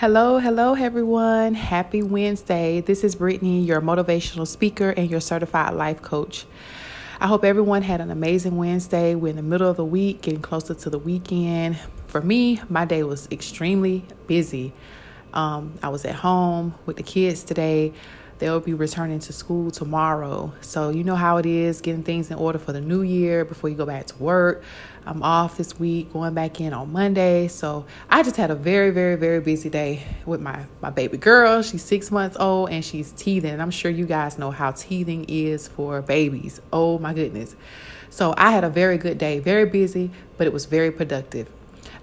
Hello, hello, everyone. Happy Wednesday. This is Brittany, your motivational speaker and your certified life coach. I hope everyone had an amazing Wednesday. We're in the middle of the week, getting closer to the weekend. For me, my day was extremely busy. Um, I was at home with the kids today. They'll be returning to school tomorrow. So, you know how it is getting things in order for the new year before you go back to work. I'm off this week, going back in on Monday. So, I just had a very, very, very busy day with my, my baby girl. She's six months old and she's teething. And I'm sure you guys know how teething is for babies. Oh, my goodness. So, I had a very good day, very busy, but it was very productive.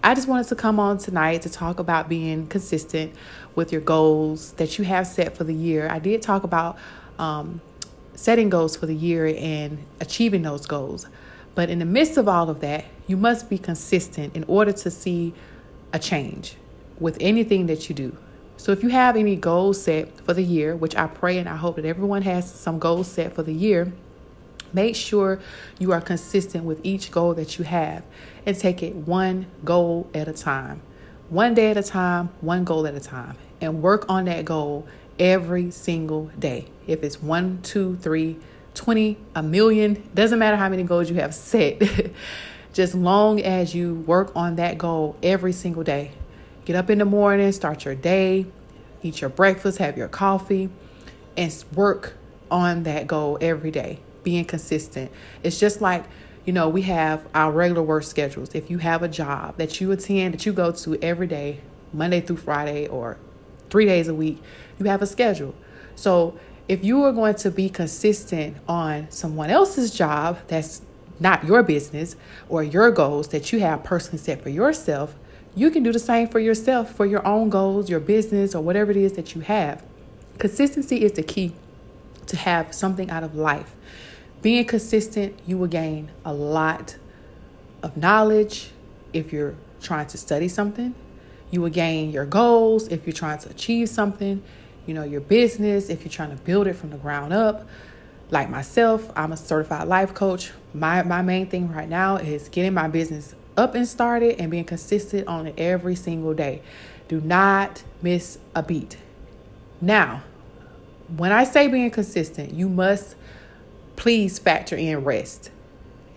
I just wanted to come on tonight to talk about being consistent with your goals that you have set for the year. I did talk about um, setting goals for the year and achieving those goals. But in the midst of all of that, you must be consistent in order to see a change with anything that you do. So if you have any goals set for the year, which I pray and I hope that everyone has some goals set for the year, Make sure you are consistent with each goal that you have and take it one goal at a time. One day at a time, one goal at a time, and work on that goal every single day. If it's one, two, three, 20, a million, doesn't matter how many goals you have set, just long as you work on that goal every single day. Get up in the morning, start your day, eat your breakfast, have your coffee, and work on that goal every day being consistent. It's just like, you know, we have our regular work schedules. If you have a job that you attend, that you go to every day, Monday through Friday, or three days a week, you have a schedule. So if you are going to be consistent on someone else's job that's not your business or your goals that you have personally set for yourself, you can do the same for yourself for your own goals, your business, or whatever it is that you have. Consistency is the key to have something out of life. Being consistent, you will gain a lot of knowledge if you're trying to study something. You will gain your goals if you're trying to achieve something, you know, your business, if you're trying to build it from the ground up. Like myself, I'm a certified life coach. My my main thing right now is getting my business up and started and being consistent on it every single day. Do not miss a beat. Now, when I say being consistent, you must please factor in rest.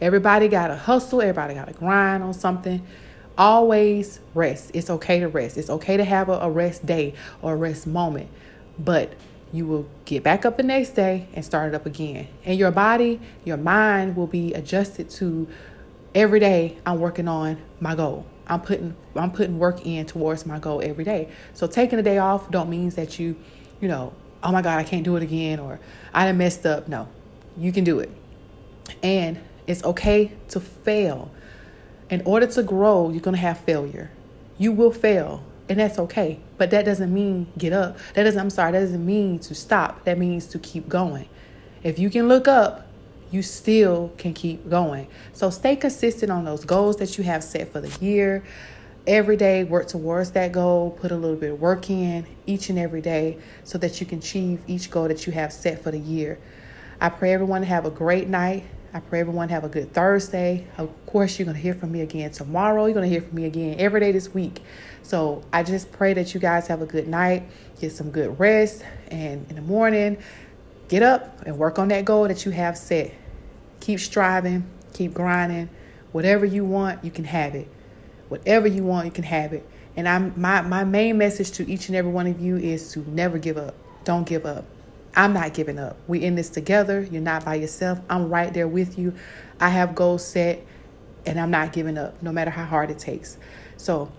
Everybody got to hustle, everybody got to grind on something. Always rest. It's okay to rest. It's okay to have a, a rest day or a rest moment, but you will get back up the next day and start it up again. And your body, your mind will be adjusted to every day I'm working on my goal. I'm putting I'm putting work in towards my goal every day. So taking a day off don't means that you, you know, oh my God, I can't do it again or I done messed up. No. You can do it. And it's okay to fail. In order to grow, you're going to have failure. You will fail, and that's okay. But that doesn't mean get up. That doesn't, I'm sorry, that doesn't mean to stop. That means to keep going. If you can look up, you still can keep going. So stay consistent on those goals that you have set for the year. Every day, work towards that goal. Put a little bit of work in each and every day so that you can achieve each goal that you have set for the year. I pray everyone have a great night. I pray everyone have a good Thursday. Of course, you're going to hear from me again tomorrow. You're going to hear from me again every day this week. So I just pray that you guys have a good night, get some good rest, and in the morning, get up and work on that goal that you have set. Keep striving, keep grinding. Whatever you want, you can have it. Whatever you want, you can have it. And I'm my my main message to each and every one of you is to never give up. Don't give up. I'm not giving up. We in this together. You're not by yourself. I'm right there with you. I have goals set and I'm not giving up no matter how hard it takes. So